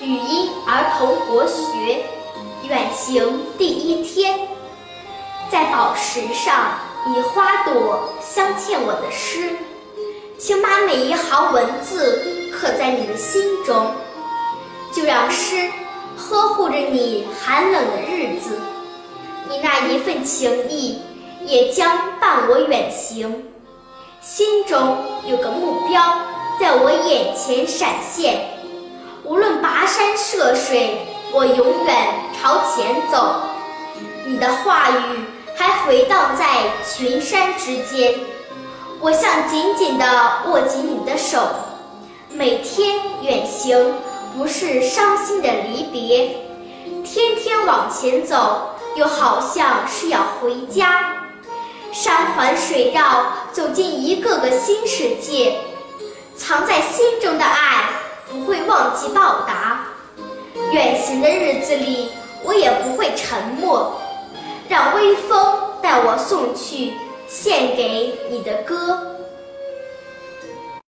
语音儿童国学远行第一天，在宝石上以花朵镶嵌我的诗，请把每一行文字刻在你的心中，就让诗呵护着你寒冷的日子，你那一份情谊也将伴我远行。心中有个目标在我眼前闪现，山涉水，我永远朝前走。你的话语还回荡在群山之间，我想紧紧地握紧你的手。每天远行不是伤心的离别，天天往前走又好像是要回家。山环水绕，走进一个个新世界。藏在心中的爱，不会忘记报答。行的日子里，我也不会沉默。让微风带我送去献给你的歌。